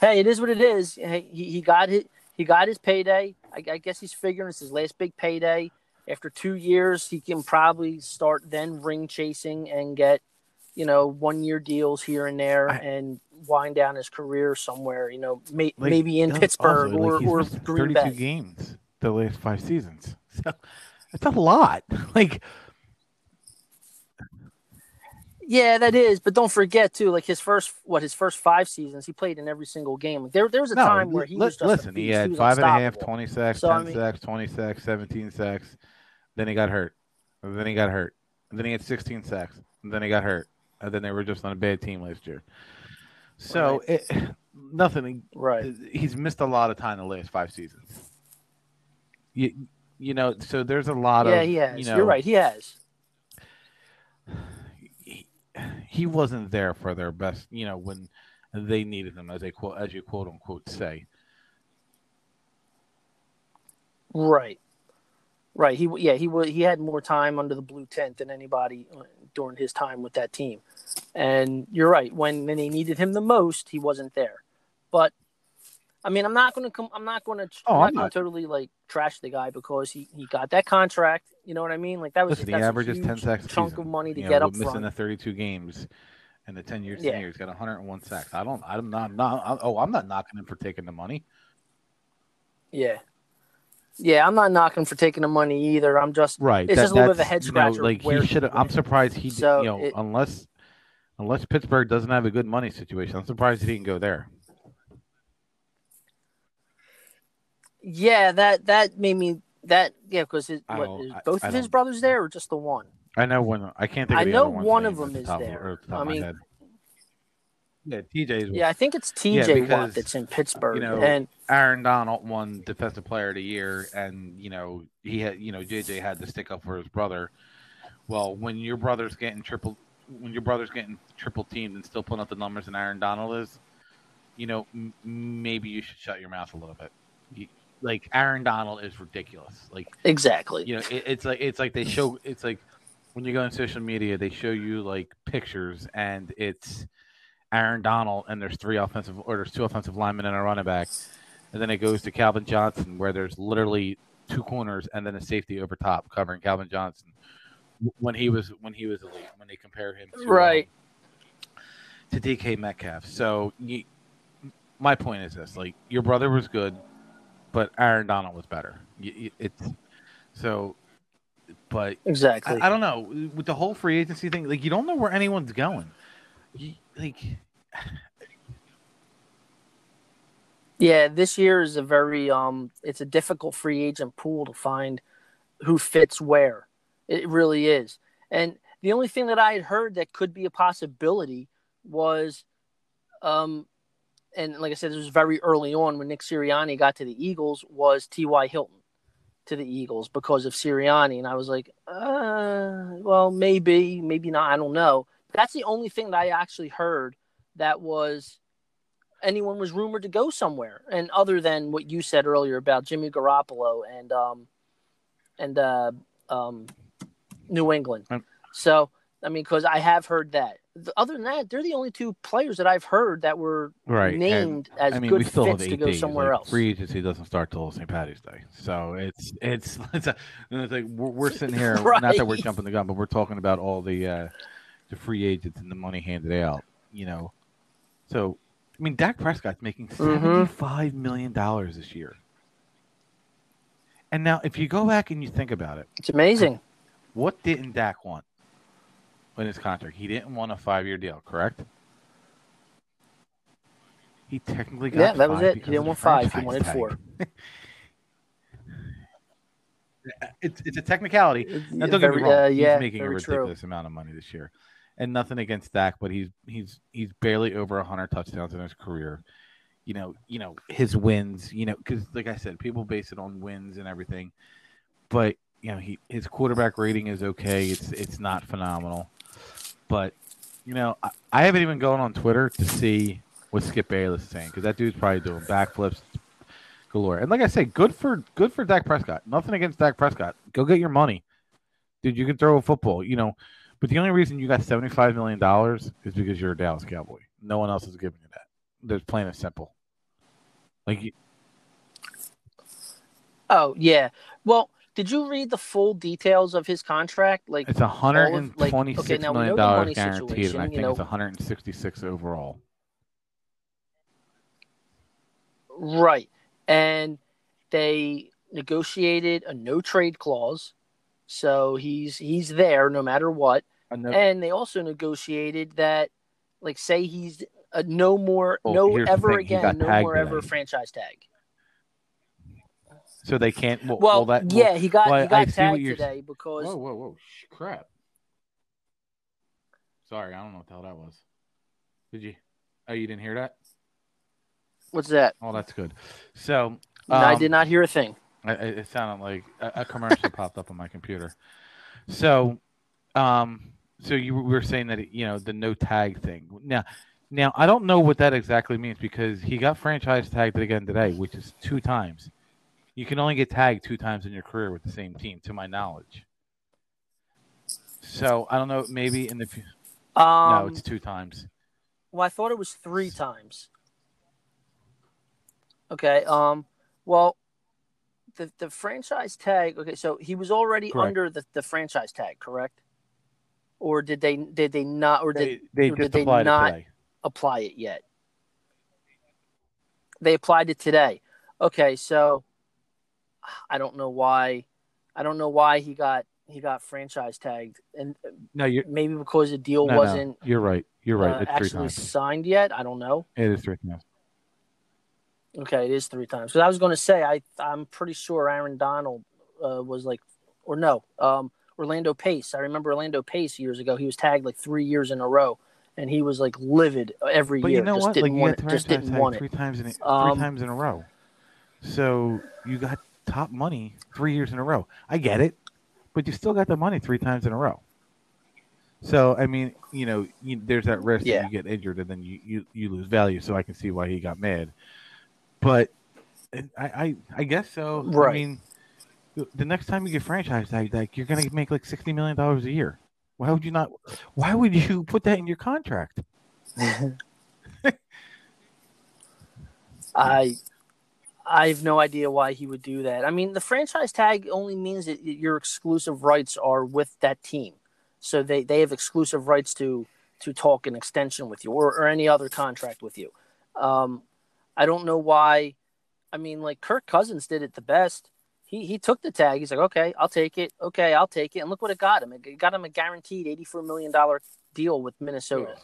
hey, it is what it is. Hey, he, he got it. He got his payday. I, I guess he's figuring it's his last big payday. After two years, he can probably start then ring chasing and get, you know, one year deals here and there I- and wind down his career somewhere. You know, may, Like, maybe in Pittsburgh like, or, he's or missed Green 32 Bay. games the last five seasons. *laughs* So it's a lot. *laughs* Like Yeah, that is. But don't forget too, like his first what his first five seasons, he played in every single game. Like there, there was a No, time where he li- was just a listen. He had five and a half, unstoppable. 20 sacks, So, I 10 mean- sacks, 20 sacks, 17 sacks. Then he got hurt. And then he got hurt. And then he had 16 sacks. And then he got hurt. And then they were just on a bad team last year. So it, *sighs* nothing. Right. He's missed a lot of time the last five seasons. You, you know, so there's a lot Yeah, of. he has. You know, are right. He has. he, *sighs* he wasn't there for their best, you know, when they needed him, as they quote, as you quote unquote say. Right. Right. He yeah he wa- he had more time under the blue tent than anybody uh, during his time with that team, and you're right. When when they needed him the most, he wasn't there. But I mean, I'm not going to come. I'm not going to. Oh, I'm not not. to totally like trash the guy because he he got that contract. You know what I mean? Like that was Listen, he that's a averages huge 10 sacks chunk season. of money to you get know, up missing front. the 32 games and the 10 years Yeah. He's got 101 sacks. I don't. I'm not. Not. Oh, I'm not knocking him for taking the money. Yeah. Yeah, I'm not knocking for taking the money either. I'm just Right. It's just a little bit of a head you know, scratcher like where he should have. I'm surprised he. So you know, it- unless unless Pittsburgh doesn't have a good money situation, I'm surprised he didn't go there. Yeah, that that made me that yeah because I what don't- I- both I of his brothers there or just the one? I know when I can't think. I Of the know other one of them at the is of- there. the I mean- Yeah, TJ's. Yeah, I think it's Yeah, TJ because, Watt that's in Pittsburgh, you know, and Aaron Donald won Defensive Player of the Year, and you know he had, you know, JJ had to stick up for his brother. Well, when your brother's getting triple, when your brother's getting triple teamed and still putting up the numbers and Aaron Donald is, you know, m- maybe you should shut your mouth a little bit. You, like Aaron Donald is ridiculous. Like exactly. you know, it, it's like it's like they show it's like when you go on social media, they show you like pictures, and it's Aaron Donald, and there's three offensive or there's two offensive linemen and a running back, and then it goes to Calvin Johnson, where there's literally two corners and then a safety over top covering Calvin Johnson when he was when he was elite. When they compare him to Right. um, to DK Metcalf, so you, my point is this: like your brother was good, but Aaron Donald was better. It's so, but Exactly. I, I don't know with the whole free agency thing. Like you don't know where anyone's going. You, like *sighs* Yeah, this year is a very um it's a difficult free agent pool to find who fits where. It really is. And the only thing that I had heard that could be a possibility was um and like I said, this was very early on when Nick Sirianni got to the Eagles was T.Y. Hilton to the Eagles because of Sirianni. And I was like, uh, well, maybe, maybe not. I don't know. That's the only thing that I actually heard that was anyone was rumored to go somewhere. And other than what you said earlier about Jimmy Garoppolo and um and uh um New England. So I mean, because I have heard that. The- Other than that, they're the only two players that I've heard that were right and, named as I mean, good we still have fits to go days. somewhere like, else. Free agency doesn't start till St. Patty's Day, so it's it's *laughs* it's, a, it's like we're, we're *laughs* sitting here. Not that we're jumping the gun, but we're talking about all the uh, the free agents and the money handed out. You know, so I mean, Dak Prescott's making Mhm. five million dollars this year. And now, if you go back and you think about it, It's amazing. what didn't Dak want in his contract? He didn't want a five-year deal, correct? He technically got Yeah, that was it. He didn't want five. He wanted tag. four. *laughs* it's it's a technicality. It's Now, don't get very- me wrong. uh, yeah, he's making a very true. ridiculous amount of money this year, and nothing against Dak, but he's he's he's barely over hundred touchdowns in his career. You know, you know his wins. You know, because like I said, people base it on wins and everything, but you know he his quarterback rating is okay. It's it's not phenomenal, but you know I, I haven't even gone on Twitter to see what Skip Bayless is saying because that dude's probably doing backflips galore. And like I say, good for good for Dak Prescott. Nothing against Dak Prescott. Go get your money, dude. You can throw a football, you know. But the only reason you got seventy five million dollars is because you're a Dallas Cowboy. No one else is giving you that. There's plain and simple. Like you- Oh yeah. Well, did you read the full details of his contract? Like, it's a hundred and like, twenty okay, six now we million dollars guaranteed, and I think you know- it's one hundred and sixty six overall. right? And they negotiated a no trade clause, so he's he's there no matter what. Ano- and they also negotiated that, like, say he's uh, no more, Well, no ever thing, he got again, no tagged more ever franchise tag. So they can't. Well, Well, that, well, yeah, he got well, he got see tagged today because Whoa, whoa, whoa! Shh, crap. Sorry, I don't know what the hell that was. Did you? Oh, you didn't hear that? what's that? Oh, that's good. So I um, did not hear a thing. I- I- It sounded like a, a commercial *laughs* popped up on my computer. So, um, so you were saying that you know the no tag thing. Now, now I don't know what that exactly means because he got franchise tagged again today, which is two times. You can only get tagged two times in your career with the same team, to my knowledge. So I don't know. Maybe in the Um, no, it's two times. Well, I thought it was three times. Okay. Um. Well, the the franchise tag. Okay, so he was already Correct. under the, the franchise tag, correct? Or did they did they not or did They, they or did they not- apply it yet? They applied it today. Okay, so I don't know why. I don't know why he got he got franchise tagged, and No, you're maybe because the deal no, no, wasn't you're right. You're right. uh, it's three actually times. signed yet. I don't know. It is three times. Okay, it is three times. Because I was going to say, I I'm pretty sure Aaron Donald uh, was like, or no, um, Orlando Pace. I remember Orlando Pace years ago. He was tagged like three years in a row, and he was like livid every year. But year. you know just what? didn't Like you want it. Just didn't want three times in a, Um, three times in a row. So you got top money three years in a row. I get it, but you still got the money three times in a row. So I mean, you know, you, there's that risk Yeah. that you get injured and then you, you you lose value. So I can see why he got mad. But I I, I guess so. I Right. mean, the next time you get franchised, like you're gonna make like sixty million dollars a year. Why would you not? Why would you *laughs* put that in your contract? *laughs* *laughs* I I have no idea why he would do that. I mean, the franchise tag only means that your exclusive rights are with that team, so they they have exclusive rights to to talk an extension with you or, or any other contract with you. Um, I don't know why. I mean, like Kirk Cousins did it the best. He he took the tag. He's like, okay, I'll take it. Okay, I'll take it. And look what it got him. It got him a guaranteed eighty-four million dollar deal with Minnesota.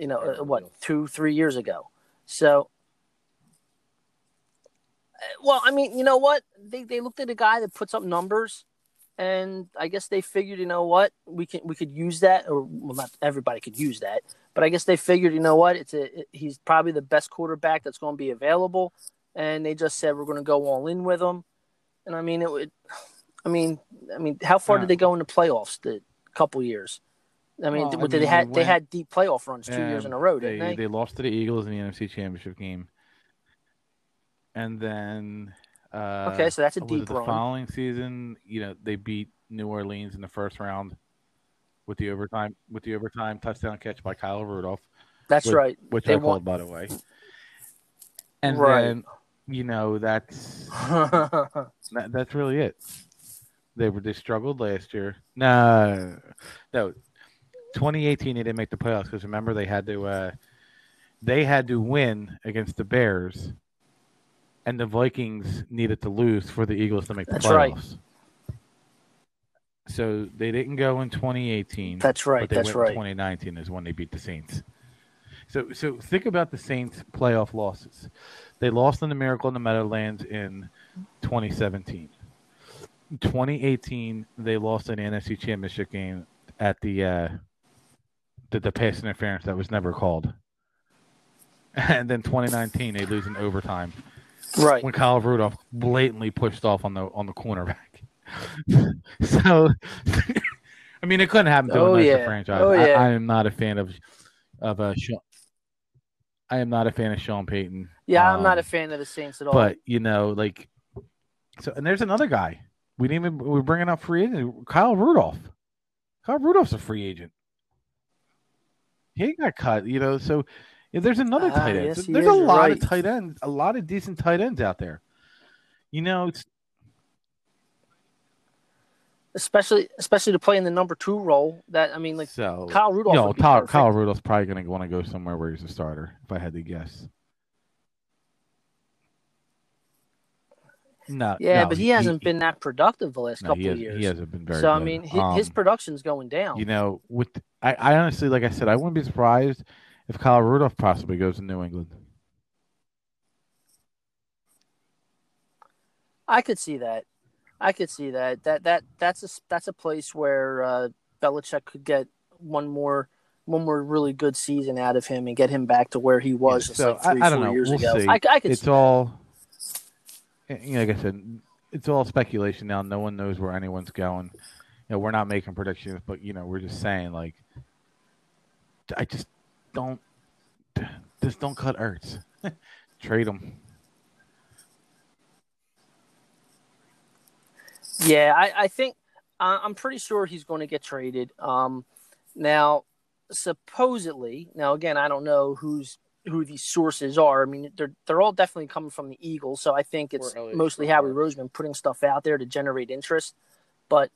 you know, uh, what two, three years ago. So, well, I mean, you know what? They they looked at a guy that puts up numbers, and I guess they figured, you know what, we can we could use that, or well, not everybody could use that, but I guess they figured, you know what, it's a it- he's probably the best quarterback that's going to be available, and they just said we're going to go all in with him, and I mean it would, *sighs* I mean, I mean, how far Yeah. did they go in the playoffs? The couple years. I mean, Well, I th- they had they they had deep playoff runs two years in a row, didn't they, they? they lost to the Eagles in the NFC Championship game, and then uh, Okay, so that's a deep the run. following season, you know, they beat New Orleans in the first round with the overtime with the overtime touchdown catch by Kyle Rudolph, That's Wait, right. which They I won- called by the way. And Right. then, you know, that's *laughs* that, that's really it. They were they struggled last year. No, no, 2018 they didn't make the playoffs because remember they had to uh, they had to win against the Bears, and the Vikings needed to lose for the Eagles to make the That's right. playoffs. So they didn't go in 2018. That's right. That's right. 2019 is when they beat the Saints. So so think about the Saints playoff losses. They lost in the Miracle in the Meadowlands in 2017. 2018 they lost an NFC Championship game at the uh the, the pass interference that was never called. *laughs* And then 2019 they lose in overtime Right. when Kyle Rudolph blatantly pushed off on the on the cornerback. *laughs* so, *laughs* I mean, it couldn't happen to Oh, a nicer yeah. franchise. Oh, yeah. I, I am not a fan of of uh, Sean. I am not a fan of Sean Payton. Yeah, I'm not Um, a fan of the Saints at all. But you know, like, so and there's another guy. We didn't even we're bringing up free agent Kyle Rudolph. Kyle Rudolph's a free agent. He got cut, you know. So yeah, there's another Ah, tight end. yes, he there's a lot right. of tight ends, a lot of decent tight ends out there. You know, it's especially especially to play in the number two role. That I mean, like so Kyle Rudolph. know, Kyle. Kyle Rudolph's probably going to want to go somewhere where he's a starter, if I had to guess. No, Yeah, no, but he, hasn't been that productive the last no, couple he, of years. he hasn't been very. so I mean, his Um, production's going down. You know, with I, I honestly, like I said, I wouldn't be surprised if Kyle Rudolph possibly goes to New England. I could see that. I could see that. That that that's a that's a place where uh, Belichick could get one more one more really good season out of him and get him back to where he was just so like three I, I don't know. years We'll ago. see. I, I could it's all, you know, like I said, it's all speculation now. No one knows where anyone's going. You know, we're not making predictions, but you know, we're just saying like, I just don't, just don't cut Ertz. *laughs* Trade him. Yeah, I, I think I- I'm pretty sure he's going to get traded. Um, now, supposedly, now again, I don't know who's who these sources are. I mean, they're they're all definitely coming from the Eagles, so I think it's mostly Schwarber. Howie Roseman putting stuff out there to generate interest. But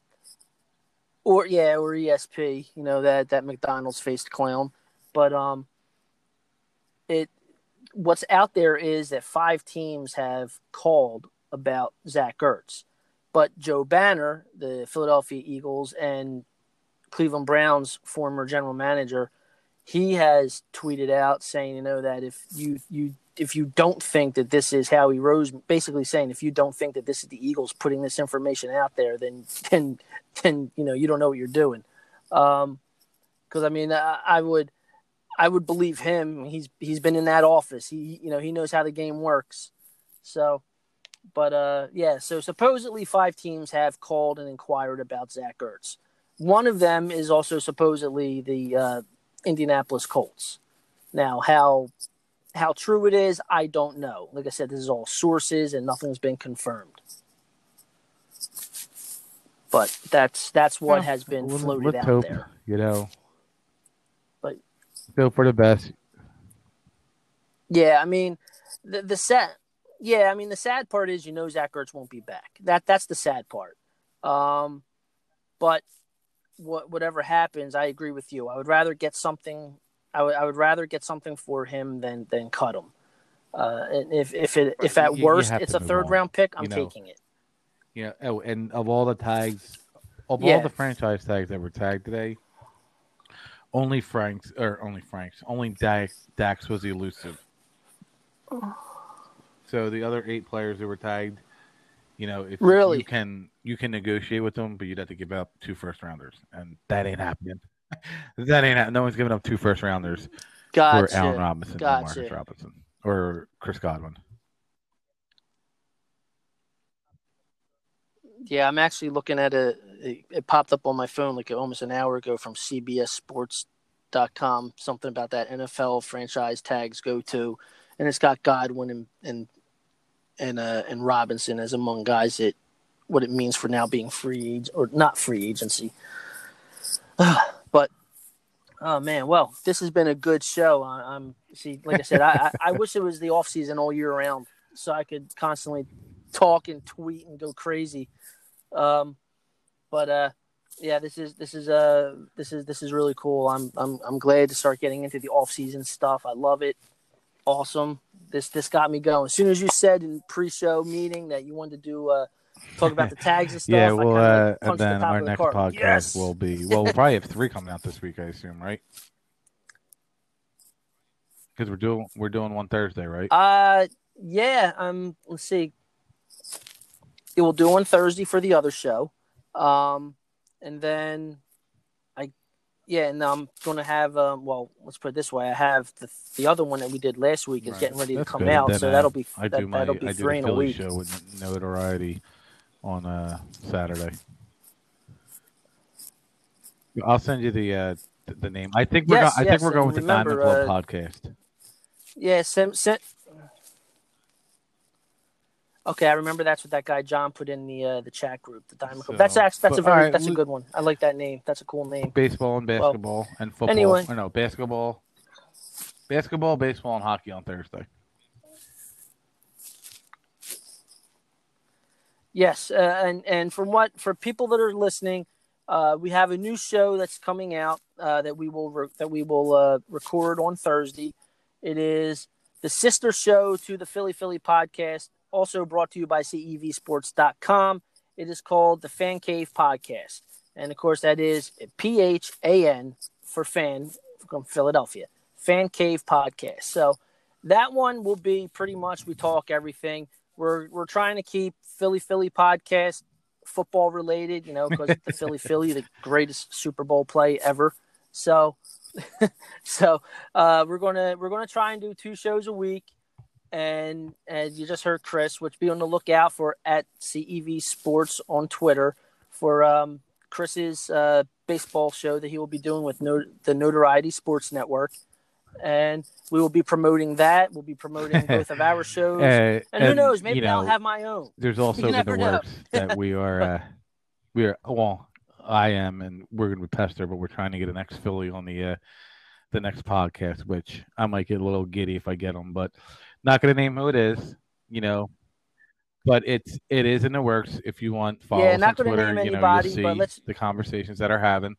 or yeah, or ESP, you know that that McDonald's faced clown. But um, it what's out there is that five teams have called about Zach Ertz, but Joe Banner, the Philadelphia Eagles and Cleveland Browns former general manager, he has tweeted out saying, you know, that if you you if you don't think that this is Howie Rose, basically saying if you don't think that this is the Eagles putting this information out there, then then then you know you don't know what you're doing. Um, because I mean, I, I would I would believe him. He's he's been in that office. He you know he knows how the game works. So, but uh, yeah. So supposedly five teams have called and inquired about Zach Ertz. One of them is also supposedly the uh, Indianapolis Colts. Now, how how true it is, I don't know. Like I said, this is all sources and nothing's been confirmed. But that's that's what Well, has been floated out hope, there. You know, But- hope for the best. Yeah, I mean, the the sad. Yeah, I mean the sad part is you know Zach Ertz won't be back. That that's the sad part. Um, but what whatever happens, I agree with you. I would rather get something. I would I would rather get something for him than than cut him. Uh, and if if it if at you- you worst have it's a third on, round pick, I'm you know. taking it. Yeah. Oh, and of all the tags, of Yeah. all the franchise tags that were tagged today, only Frank's or only Frank's, only Dak's, Dak's was elusive. So the other eight players that were tagged, you know, if Really? you can you can negotiate with them, but you'd have to give up two first rounders, and that ain't happening. *laughs* that ain't hap- no one's giving up two first rounders for Allen Robinson Gotcha. Marcus Robinson or Chris Godwin. Yeah, I'm actually looking at a. It, popped up on my phone like almost an hour ago from CBSSports.com. Something about that NFL franchise tags go to, and it's got Godwin and and and uh, and Robinson as among guys that what it means for now being free or not free agency. *sighs* but oh man, well, this has been a good show. I, I'm see, like I said, I, I I wish it was the off season all year round so I could constantly talk and tweet and go crazy. Um, but uh, yeah, this is this is uh this is this is really cool. I'm I'm I'm glad to start getting into the off season stuff. I love it. Awesome. This this got me going. As soon as you said in pre-show meeting that you wanted to do uh talk about the tags and *laughs* stuff, Yeah, well, uh, and the then top our the next podcast Yes! will be well, we'll probably have three coming out this week, I assume, right? Because we're doing we're doing one Thursday, right? Uh, yeah. Um, let's see. It will do on Thursday for the other show, um, and then I, yeah, and I'm gonna have. Um, well, let's put it this way: I have the the other one that we did last week is Right. getting ready That's to come good. out, Then, so uh, that'll be I that, do my that'll be I do three the in a Philly week. show with notoriety on uh, Saturday. I'll send you the uh, the name. I think we're Yes, go- I yes, think we're going with the Diamond remember, Club uh, podcast. Yeah, send, send. Okay, I remember that's what that guy John put in the uh, the chat group, the Diamond Club. That's So, actually that's but, a very alright, that's a good one. I like that name. That's a cool name. Baseball and basketball and football. anyway. Or no, basketball, basketball, baseball, and hockey on Thursday. Yes, uh, and and from what for people that are listening, uh, we have a new show that's coming out uh, that we will re- that we will uh, record on Thursday. It is the sister show to the Philly Philly podcast, also brought to you by CEVSports.com. It is called the Phan Cave Podcast. And of course, that is P H A N for fan from Philadelphia. Phan Cave Podcast. So that one will be pretty much we talk everything. We're we're trying to keep Philly Philly podcast football related, you know, because the *laughs* Philly Philly, the greatest Super Bowl play ever. So *laughs* so uh, we're gonna we're gonna try and do two shows a week. And as you just heard Chris, which be on the lookout for at CEV Sports on Twitter for um, Chris's uh, baseball show that he will be doing with no- the Notoriety Sports Network. And we will be promoting that. We'll be promoting both of our *laughs* shows. Uh, and, and, who knows, maybe you know, I'll have my own. There's also in the works that we *laughs* are, uh, we are. Well, I am, and we're going to be pester, but we're trying to get an ex Philly on the uh, the next podcast, which I might get a little giddy if I get them, but not going to name who it is, you know. But it's it is in the works. If you want, follow Yeah, us not on gonna Twitter. name you know, anybody, you'll but see let's- the conversations that are having.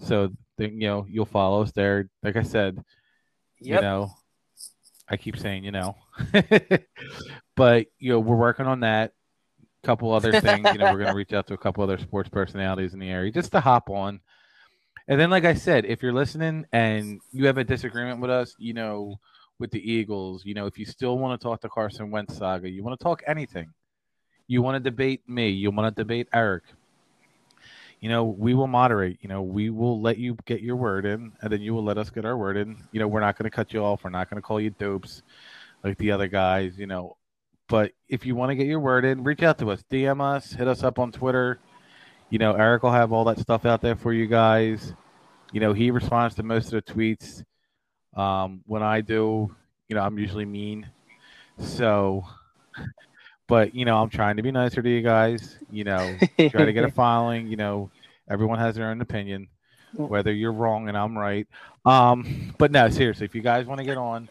So then you know you'll follow us there. Like I said, you know i keep saying you know *laughs* but you know we're working on that couple other things you know we're going *laughs* to reach out to a couple other sports personalities in the area just to hop on and then like i said if you're listening and you have a disagreement with us you know with the eagles you know if you still want to talk the carson wentz saga you want to talk anything you want to debate me you want to debate eric you know, we will moderate. You know, we will let you get your word in, and then you will let us get our word in. You know, we're not going to cut you off. We're not going to call you dopes like the other guys. You know, but if you want to get your word in, reach out to us, DM us, hit us up on Twitter. You know, Eric will have all that stuff out there for you guys. You know, he responds to most of the tweets. Um, when I do, you know, I'm usually mean. So, but you know, I'm trying to be nicer to you guys. You know, try to get a *laughs* following. You know, everyone has their own opinion, whether you're wrong and I'm right. Um, but no, seriously, if you guys want to get on,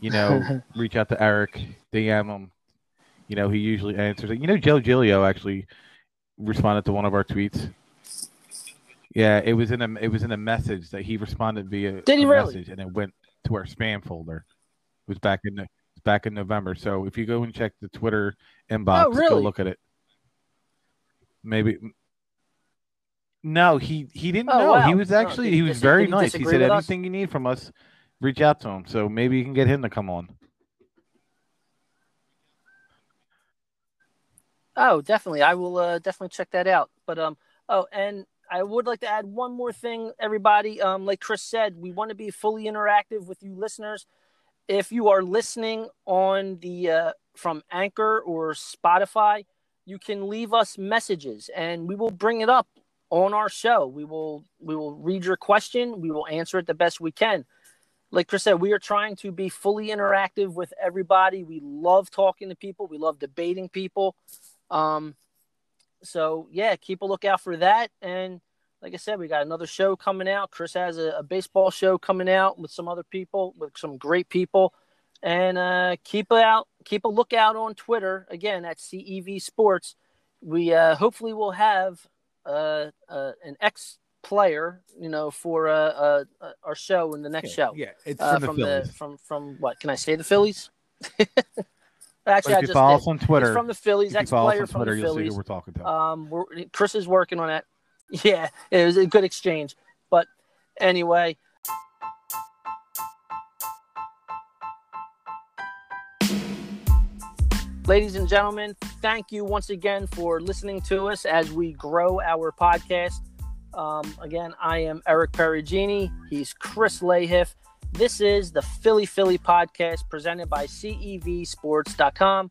you know, *laughs* reach out to Eric, DM him. You know, he usually answers it. You know, Joe Giglio actually responded to one of our tweets. Yeah, it was in a it was in a message that he responded via Did he really? message, and it went to our spam folder. It was back in the back in November. So if you go and check the Twitter inbox, Oh, really? go look at it. Maybe. No, he he didn't Oh, know. wow. He was Oh, actually did he he was very he nice. He said with us? anything you need from us, reach out to him. So maybe you can get him to come on. Oh, definitely. I will uh, definitely check that out. But um, oh, and I would like to add one more thing, everybody. Um, like Chris said, we want to be fully interactive with you listeners. If you are listening on the uh, from Anchor or Spotify, you can leave us messages, and we will bring it up on our show. We will we will read your question. We will answer it the best we can. Like Chris said, we are trying to be fully interactive with everybody. We love talking to people. We love debating people. Um, so yeah, keep a lookout for that. And like I said, we got another show coming out. Chris has a, a baseball show coming out with some other people, with some great people. And uh, keep out, keep a lookout on Twitter again at CEV Sports. We uh, hopefully will have uh, uh, an ex player, you know, for uh, uh, our show in the next show Yeah, it's uh, from the from Phillies. the from from what? Can I say the Phillies? *laughs* Actually, I just follow did. us on Twitter, He's from the Phillies, ex follow us player on from Twitter, the you'll see Phillies. who we're talking to. Um, Chris is working on that. *laughs* Yeah, it was a good exchange. But anyway, ladies and gentlemen, thank you once again for listening to us as we grow our podcast. Um, again, I am Eric Perugini. He's Chris Lahiff. This is the Philly Philly podcast presented by CEVSports.com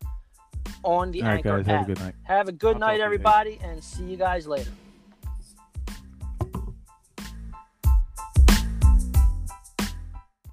on the All right, Anchor guys, have a good night. Have a good night, to you later. everybody, and see you guys later.